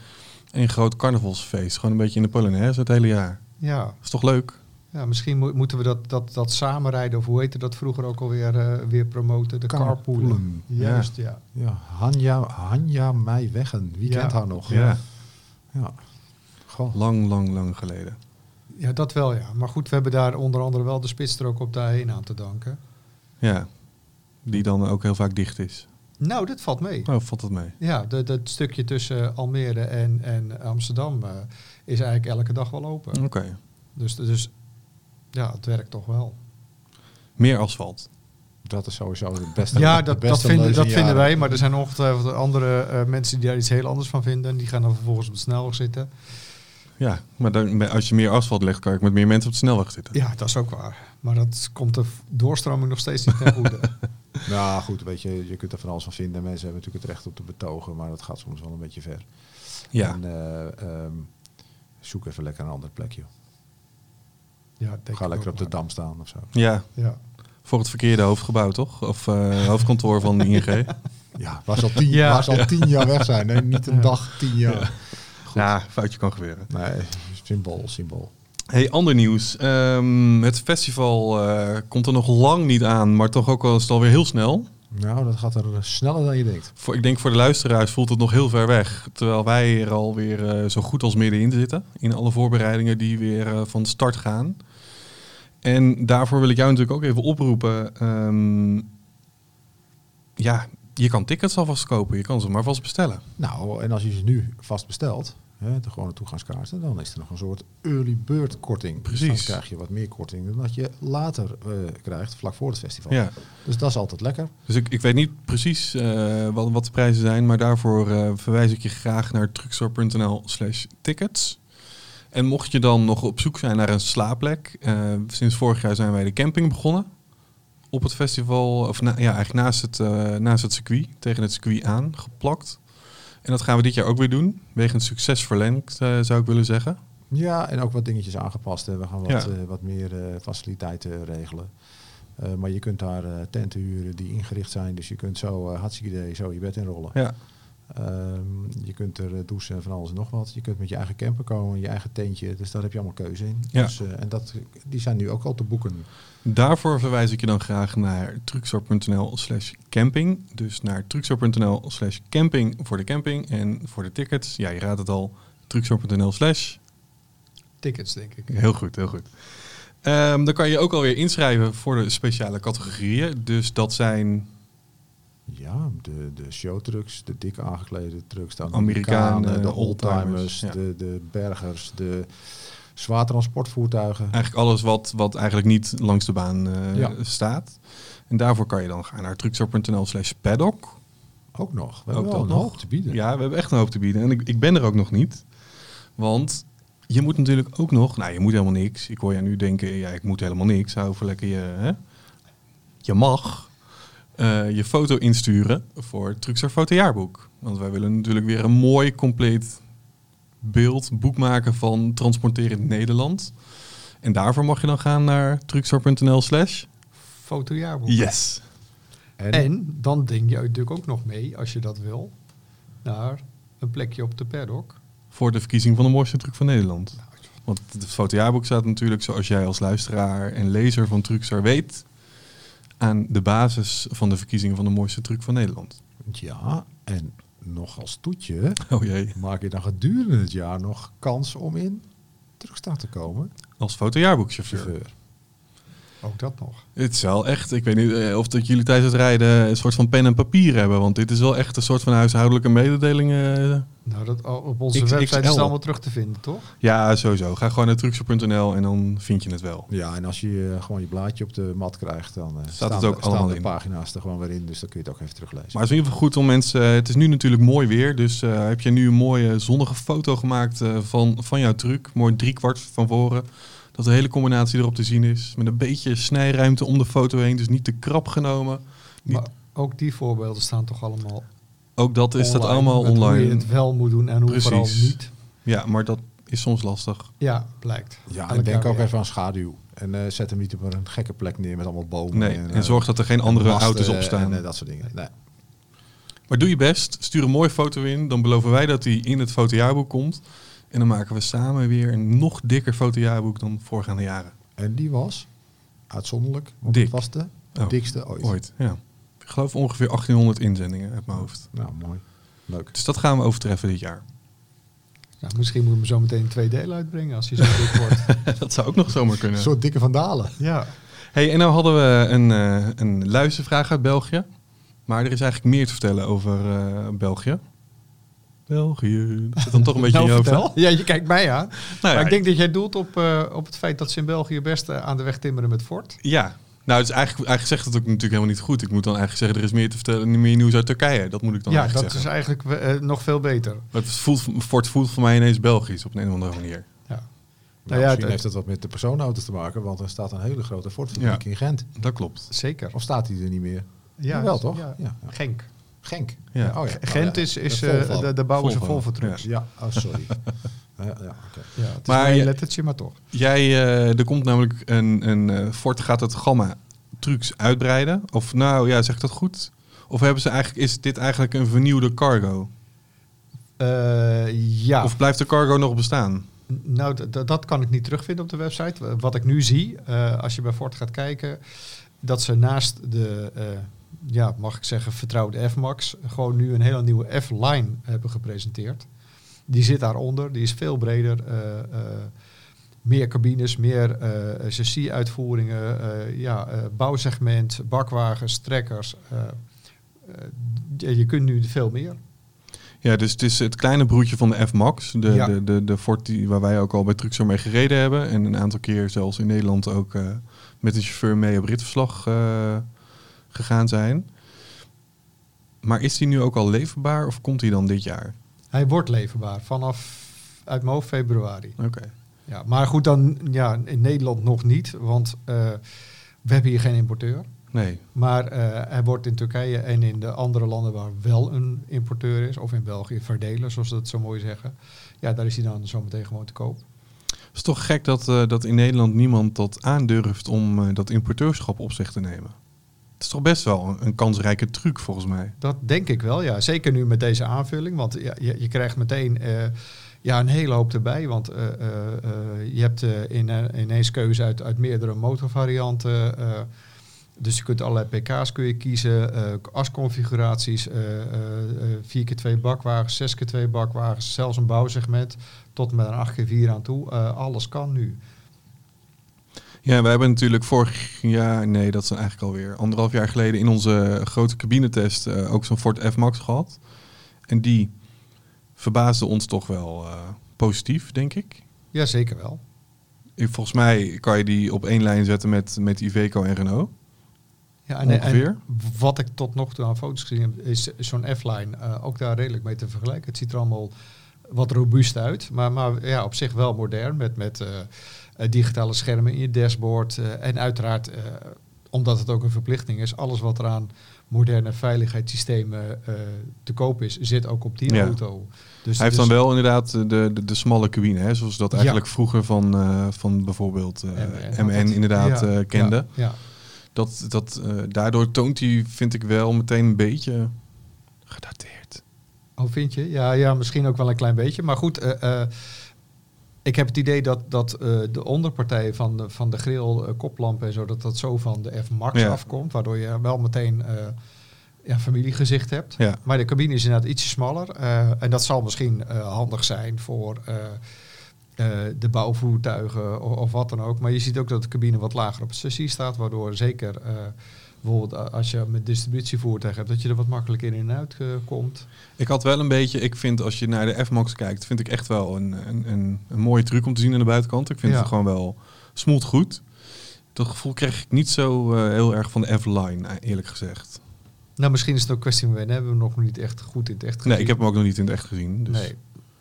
één groot carnavalsfeest. Gewoon een beetje in de Polonaise het hele jaar. Ja, is toch leuk? ja misschien mo- moeten we dat, dat, dat samenrijden, of hoe heette dat vroeger ook alweer, eh, weer promoten. De carpoolen. Carpoolen. Juist, ja. Ja, Hanja, Hanja Meijweggen. Wie Ja. kent haar nog? Ja. Ja. Goh. Lang, lang, lang geleden. Ja, dat wel, ja. Maar goed, we hebben daar onder andere wel de spitsstrook op de A1 aan te danken. Ja. Die dan ook heel vaak dicht is. Nou, dit valt mee. Oh, valt dat mee? Ja, de- dat stukje tussen Almere en, en Amsterdam eh, is eigenlijk elke dag wel open. Oké. Dus, dus ja, het werkt toch wel. Meer asfalt. Dat is sowieso de beste Ja, dat, dat, vinden, dat in vinden wij. Maar er zijn ongetwijfeld andere eh, mensen die daar iets heel anders van vinden. En die gaan dan vervolgens op de snelweg zitten. Ja, maar dan, als je meer asfalt legt, kan ik met meer mensen op de snelweg zitten. Ja, dat is ook waar. Maar dat komt de doorstroming nog steeds niet ten goede. Nou goed, weet je, je kunt er van alles van vinden. Mensen hebben natuurlijk het recht om te betogen, maar dat gaat soms wel een beetje ver. Ja. En, eh, ehm, zoek even lekker een andere plekje. Ja, denk Ga ik lekker ook op de dam staan of zo. Ja, Ja. voor het verkeerde hoofdgebouw toch? Of eh, hoofdkantoor van de ING. Ja, waar zal tien, Ja. waar zal tien jaar weg zijn? Nee, niet een Ja. dag, tien jaar. Ja, foutje kan gebeuren. Nee, symbool, symbool. Hey, ander nieuws. Ehm, het festival eh, komt er nog lang niet aan, maar toch ook wel is het alweer heel snel. Nou, dat gaat er sneller dan je denkt. Voor, ik denk voor de luisteraars voelt het nog heel ver weg. Terwijl wij er alweer eh zo goed als middenin zitten. In alle voorbereidingen die weer eh, van start gaan. En daarvoor wil ik jou natuurlijk ook even oproepen. ehm, ja, je kan tickets alvast kopen. Je kan ze maar vast bestellen. Nou, en als je ze nu vast bestelt, hè, de gewone toegangskaarten, dan is er nog een soort early bird korting. Dus dan Precies. krijg je wat meer korting dan dat je later eh, krijgt, vlak voor het festival. Ja. Dus dat is altijd lekker. Dus ik, ik weet niet precies eh, wat, wat de prijzen zijn, maar daarvoor eh, verwijs ik je graag naar truckstore.nl slash tickets. En mocht je dan nog op zoek zijn naar een slaapplek, sinds vorig jaar zijn wij de camping begonnen. Op het festival, of na, ja, eigenlijk naast het, naast het circuit, tegen het circuit aan, geplakt. En dat gaan we dit jaar ook weer doen, wegens succes verlengd, eh, zou ik willen zeggen. Ja, en ook wat dingetjes aangepast. Hè. We gaan wat, Ja. eh, wat meer eh, faciliteiten regelen. Maar je kunt daar tenten huren die ingericht zijn. Dus je kunt zo, eh hartstikke idee, zo je bed inrollen. Ja, Ehm, je kunt er eh, douchen en van alles en nog wat. Je kunt met je eigen camper komen, je eigen tentje. Dus daar heb je allemaal keuze in. Ja. Dus, eh, en dat, die zijn nu ook al te boeken. Daarvoor verwijs ik je dan graag naar truckstore.nl slash camping. Dus naar truckstore.nl slash camping voor de camping. En voor de tickets, ja, je raadt het al, truckstore.nl slash. Tickets, denk ik. Heel goed, heel goed. Ehm, dan kan je ook alweer inschrijven voor de speciale categorieën. Dus dat zijn Ja, de, de showtrucks, de dik aangeklede trucks, de Amerikanen, Amerikanen, de oldtimers, ja. de, de bergers, de zwaar transportvoertuigen. eigenlijk alles wat, wat eigenlijk niet langs de baan eh, Ja. staat. En daarvoor kan je dan gaan naar truckstore.nl slash paddock. Ook nog. We Ook hebben wel een nog. hoop te bieden. Ja, we hebben echt een hoop te bieden. En ik, ik ben er ook nog niet. Want je moet natuurlijk ook nog... Nou, je moet helemaal niks. Ik hoor jou nu denken, ja, ik moet helemaal niks. Hou even lekker je... Hè? Je mag eh, je foto insturen voor het Truxer Fotojaarboek. Want wij willen natuurlijk weer een mooi, compleet beeld, boek maken van Transporterend Nederland. En daarvoor mag je dan gaan naar truxor.nl slash... Fotojaarboek. Yes. En, En dan denk je natuurlijk ook nog mee, als je dat wil, naar een plekje op de paddock. Voor de verkiezing van de mooiste truc van Nederland. Want het fotojaarboek staat natuurlijk, zoals jij als luisteraar en lezer van Truxar weet, aan de basis van de verkiezingen van de mooiste truc van Nederland. Ja, en nog als toetje Oh jee. maak je dan gedurende het jaar nog kans om in terugstaat te komen. Als fotojaarboekchauffeur. Ook dat nog. Het is wel echt, ik weet niet eh, of dat jullie tijdens het rijden een soort van pen en papier hebben. Want dit is wel echt een soort van huishoudelijke mededeling. eh. Nou, dat, op onze XXL. website is het allemaal terug te vinden, toch? Ja, sowieso. Ga gewoon naar truxer.nl en dan vind je het wel. Ja, en als je eh, gewoon je blaadje op de mat krijgt, dan staan, het ook de- allemaal staan de in. pagina's er gewoon weer in. Dus dan kun je het ook even teruglezen. Maar het is in ieder geval goed om mensen. Het is nu natuurlijk mooi weer. Dus eh, heb je nu een mooie zonnige foto gemaakt eh, van, van jouw truc. Mooi driekwart van voren. Dat de hele combinatie erop te zien is. Met een beetje snijruimte om de foto heen. Dus niet te krap genomen. Niet- Maar ook die voorbeelden staan toch allemaal Ook dat is dat online, allemaal met Hoe je online. het wel moet doen en hoe Precies. vooral niet. Ja, maar dat is soms lastig. Ja, blijkt. ja, en denk ook weer. even aan schaduw. En eh, zet hem niet op een gekke plek neer met allemaal bomen. Nee, en, en eh, zorg dat er geen en andere masten auto's op staan. En eh, dat soort dingen. Nee. Maar doe je best, stuur een mooie foto in. Dan beloven wij dat die in het fotojaarboek komt. En dan maken we samen weer een nog dikker fotojaarboek dan voorgaande jaren. En die was uitzonderlijk. Want Dik. het was de Oh, dikste ooit. Ooit, ja. Ik geloof ongeveer 1800 inzendingen uit mijn hoofd. Nou, mooi. Leuk. Dus dat gaan we overtreffen dit jaar. Ja, misschien moeten we hem zo meteen in twee delen uitbrengen als hij zo dik wordt. dat zou ook nog zomaar kunnen. Een soort dikke vandalen. Ja. Hey, en nou hadden we een, eh, een luistervraag uit België. Maar er is eigenlijk meer te vertellen over eh, België. België. Dat zit dan toch een beetje nou, in je hoofd, hè? vertel. Ja, je kijkt mij aan. Nou maar ja, ik denk dat jij doelt op, eh, op het feit dat ze in België best eh, aan de weg timmeren met Ford. Ja, nou, het is eigenlijk, eigenlijk zegt het ook natuurlijk helemaal niet goed. Ik moet dan eigenlijk zeggen, er is meer te vertellen, meer nieuws uit Turkije. Dat moet ik dan Ja, eigenlijk dat is zeggen. eigenlijk eh, nog veel beter. Maar het voelt, Ford voelt voor mij ineens Belgisch op een of andere manier. Ja. Nou, Nou ja, misschien het- heeft het wat met de personenauto's te maken, want er staat een hele grote Ford-fabriek Ja. in Gent. Dat klopt. Zeker. Of staat die er niet meer? Ja, wel toch? Ja. Ja, ja. Genk. Genk. Ja. oh ja. Gent Oh ja, is, is de eh, de, de bouwers Volvo. Volvo trucks. Ja, oh sorry. ja, ja, oké. Ja, het is Maar een je- lettertje, maar toch. Jij, eh, er komt namelijk een, een eh, Ford gaat het gamma trucks uitbreiden. Of nou, ja, zeg ik dat goed? Of hebben ze eigenlijk, is dit eigenlijk een vernieuwde cargo? Eh, ja, Of blijft de cargo nog bestaan? nou, dat kan ik niet terugvinden op de website. Wat ik nu zie, eh, als je bij Ford gaat kijken, dat ze naast de, eh, ja, mag ik zeggen, vertrouwde F-Max, gewoon nu een hele nieuwe F-Line hebben gepresenteerd. Die zit daaronder, die is veel breder. eh, eh, meer cabines, meer eh chassis-uitvoeringen, ja, bouwsegment, bakwagens, trekkers. je- kunt nu veel meer. Ja, dus het is het kleine broertje van de F-Max. De, Ja. de, de, de Ford die, waar wij ook al bij Truxor mee gereden hebben. En een aantal keer zelfs in Nederland ook met de chauffeur mee op ritverslag gegaan zijn. Maar is die nu ook al leverbaar of komt hij dan dit jaar? Hij wordt leverbaar vanaf uit mijn hoofd februari. Oké. Ja, maar goed, dan ja, in Nederland nog niet, want eh, we hebben hier geen importeur. Nee. Maar eh, hij wordt in Turkije en in de andere landen waar wel een importeur is, of in België verdeler, zoals ze dat zo mooi zeggen. Ja, daar is hij dan zometeen gewoon te koop. Het is toch gek dat, eh, dat in Nederland niemand dat aandurft om dat importeurschap op zich te nemen. Het is toch best wel een, kansrijke truc volgens mij. Dat denk ik wel, ja. Zeker nu met deze aanvulling, want ja, je, je krijgt meteen eh, ja, een hele hoop erbij. Want eh, eh, je hebt in, ineens keuze uit, uit meerdere motorvarianten. dus je kunt allerlei pk's kun je kiezen, asconfiguraties, eh, eh, eh, 4x2 bakwagens, 6x2 bakwagens, zelfs een bouwsegment tot met een 8x4 aan toe. Alles kan nu. Ja, we hebben natuurlijk vorig jaar, nee, dat is eigenlijk alweer anderhalf jaar geleden in onze grote cabinetest eh, ook zo'n Ford F-Max gehad. En die verbaasde ons toch wel eh, positief, denk ik. Ja, zeker wel. Volgens mij kan je die op één lijn zetten met, met Iveco en Renault. Ja, en, en wat ik tot nog toe aan foto's gezien heb, is zo'n F-line eh, ook daar redelijk mee te vergelijken. Het ziet er allemaal wat robuust uit, maar, maar ja, op zich wel modern met, met digitale schermen in je dashboard. eh, en uiteraard, eh, omdat het ook een verplichting is, alles wat er aan moderne veiligheidssystemen eh, te koop is, zit ook op die Ja. auto. Dus, Hij heeft dus- dan wel inderdaad de, de, de smalle cabine, hè, zoals dat Ja. eigenlijk vroeger van, eh, van bijvoorbeeld eh, MN MN, inderdaad Ja, eh, kende. Ja. Dat, dat, eh, daardoor toont hij, vind ik wel, meteen een beetje gedateerd. Oh, vind je? Ja, ja, misschien ook wel een klein beetje. Maar goed, eh, eh, ik heb het idee dat, dat eh, de onderpartij van de, van de grill, eh, koplampen en zo, dat dat zo van de F Max Ja. afkomt. Waardoor je wel meteen eh, ja, familiegezicht hebt. Ja. Maar de cabine is inderdaad ietsje smaller. en dat zal misschien handig zijn voor de bouwvoertuigen of, of wat dan ook. Maar je ziet ook dat de cabine wat lager op het chassis staat. Waardoor zeker bijvoorbeeld als je met distributievoertuig hebt, dat je er wat makkelijker in en uit eh, komt. Ik had wel een beetje, ik vind als je naar de F-Max kijkt, vind ik echt wel een, een, een, een mooie truc om te zien aan de buitenkant. Ik vind Ja. het gewoon wel smoelt goed. Dat gevoel kreeg ik niet zo eh, heel erg van de F-Line, eh, eerlijk gezegd. Nou, misschien is het ook kwestie van wennen. Hebben we hem nog niet echt goed in het echt gezien. Nee, ik heb hem ook nog niet in het echt gezien. Dus. Nee.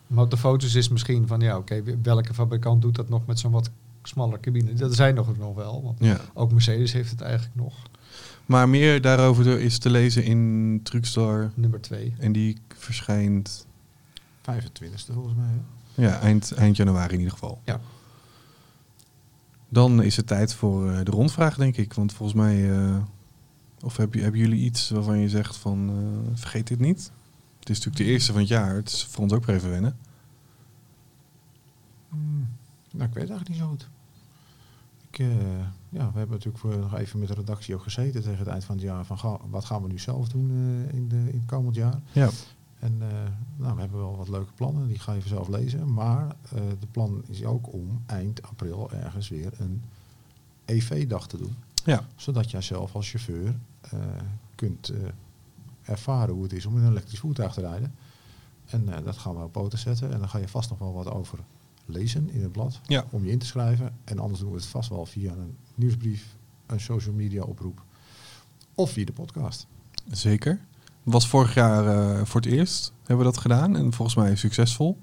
Maar op de foto's is misschien van, ja, oké, welke fabrikant doet dat nog met zo'n wat smaller cabine? Dat zijn nog nog wel, want Ja. ook Mercedes heeft het eigenlijk nog. Maar meer daarover is te lezen in Truckstar. Nummer twee. En die verschijnt 25e volgens mij. hè? ja, eind, eind januari in ieder geval. Ja. Dan is het tijd voor eh, de rondvraag, denk ik. Want volgens mij... eh, of heb je, hebben jullie iets waarvan je zegt van... eh, vergeet dit niet? Het is natuurlijk de eerste van het jaar. Het is voor ons ook weer even wennen. Nou, ik weet het eigenlijk niet zo goed. Ik, eh, ja, we hebben natuurlijk voor, nog even met de redactie ook gezeten tegen het eind van het jaar. Van ga- wat gaan we nu zelf doen eh, in, de, in het komend jaar? Ja. En eh, nou, we hebben wel wat leuke plannen, die ga je vanzelf lezen. Maar de plan is ook om eind april ergens weer een EV-dag te doen. Ja. Zodat jij zelf als chauffeur kunt ervaren hoe het is om in een elektrisch voertuig te rijden. En dat gaan we op poten zetten. En dan ga je vast nog wel wat over lezen in het blad. Ja. Om je in te schrijven. En anders doen we het vast wel via een nieuwsbrief, een social media oproep. Of via de podcast. Zeker. Was vorig jaar eh, voor het eerst hebben we dat gedaan. En volgens mij succesvol.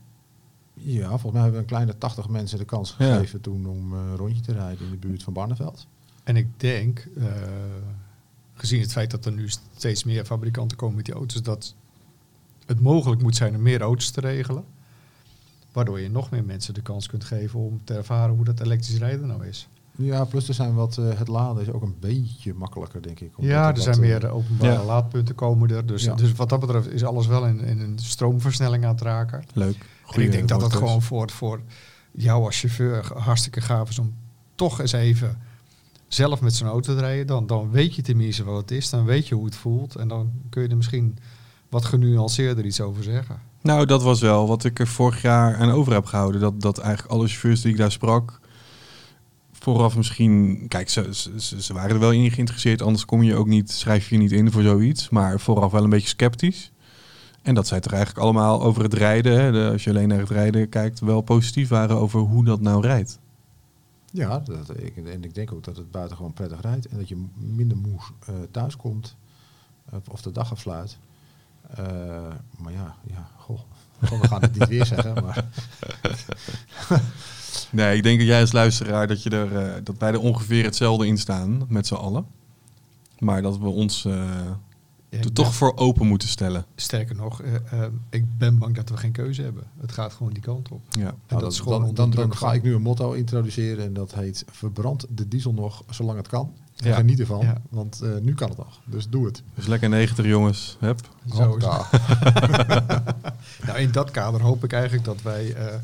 Ja, volgens mij hebben we een kleine 80 mensen de kans Ja. gegeven toen om eh, een rondje te rijden in de buurt van Barneveld. En ik denk, eh, gezien het feit dat er nu steeds meer fabrikanten komen met die auto's, dat het mogelijk moet zijn om meer auto's te regelen. Waardoor je nog meer mensen de kans kunt geven om te ervaren hoe dat elektrisch rijden nou is. Ja, plus er zijn wat, eh, het laden is ook een beetje makkelijker, denk ik. omdat Ja, er zijn eh, meer openbare Ja. laadpunten komen er. Dus, Ja. dus wat dat betreft is alles wel in, in een stroomversnelling aan het raken. Leuk. en ik denk dat het motto's. gewoon voor, voor jou als chauffeur hartstikke gaaf is om toch eens even zelf met zo'n auto te rijden. Dan, dan weet je tenminste wat het is, dan weet je hoe het voelt. En dan kun je er misschien wat genuanceerder iets over zeggen. Nou, dat was wel wat ik er vorig jaar aan over heb gehouden. Dat, dat eigenlijk alle chauffeurs die ik daar sprak, vooraf misschien... Kijk, ze, ze, waren er wel in geïnteresseerd, anders kom je ook niet, schrijf je niet in voor zoiets. Maar vooraf wel een beetje sceptisch. En dat zij toch eigenlijk allemaal over het rijden, hè, als je alleen naar het rijden kijkt, wel positief waren over hoe dat nou rijdt. Ja, dat, ik, en ik denk ook dat het buitengewoon prettig rijdt. En dat je minder moe eh, thuis komt. eh, of de dag afsluit. Eh, maar ja, ja goh. Goh, We gaan het niet weer zeggen, maar Nee, ik denk dat jij als luisteraar dat, je er, eh, dat wij er ongeveer hetzelfde in staan met z'n allen. Maar dat we ons eh, Ja, er toch ben- voor open moeten stellen. Sterker nog, ik ben bang dat we geen keuze hebben. Het gaat gewoon die kant op. Ja. En Nou, dat is dan, gewoon dan, dan, ga ik nu een motto introduceren. En dat heet verbrand de diesel nog zolang het kan. Ja. geniet ervan, Ja. want eh, nu kan het nog. Dus doe het. Dus lekker 90 jongens. Hup. Zo is. Nou, in dat kader hoop ik eigenlijk dat wij, eh,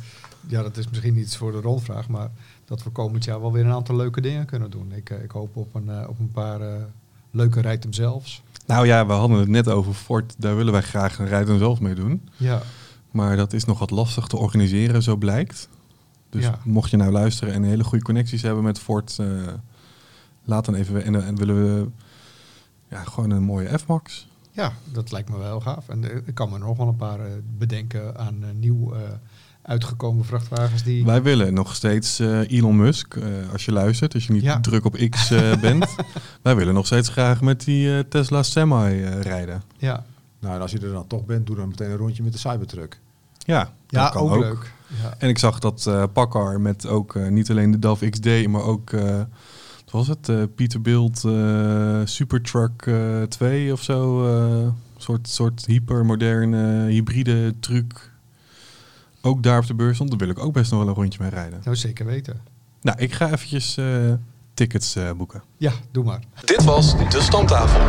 ja, dat is misschien niet voor de rondvraag, maar dat we komend jaar wel weer een aantal leuke dingen kunnen doen. Ik, eh, ik hoop op een, op een paar leuke rijtem zelfs. Nou ja, we hadden het net over Ford. Daar willen wij graag een rijden zelf mee doen. Ja, Maar dat is nog wat lastig te organiseren, zo blijkt. Dus Ja. mocht je nou luisteren en hele goede connecties hebben met Ford, eh, laat dan even. En, en willen we ja, gewoon een mooie F-Max. ja, dat lijkt me wel gaaf. En eh, ik kan me nog wel een paar eh, bedenken aan eh, nieuw eh, uitgekomen vrachtwagens die... Wij willen nog steeds eh, Elon Musk, eh, als je luistert, als je niet Ja. druk op X eh, bent. wij willen nog steeds graag met die eh, Tesla Semi eh, rijden. Ja, nou, en als je er dan toch bent, doe dan meteen een rondje met de Cybertruck. Ja, ja kan ook, ook. leuk. Ja. En ik zag dat eh Packard met ook eh, niet alleen de DAF XD, maar ook, eh, was het, eh Peterbilt eh Supertruck eh 2 of zo. eh, soort, soort hypermoderne hybride truck. Ook daar op de beurs stond. Daar wil ik ook best nog wel een rondje mee rijden. Nou, zeker weten. Nou, ik ga eventjes eh, tickets eh, boeken. Ja, doe maar. Dit was de Stamtafel.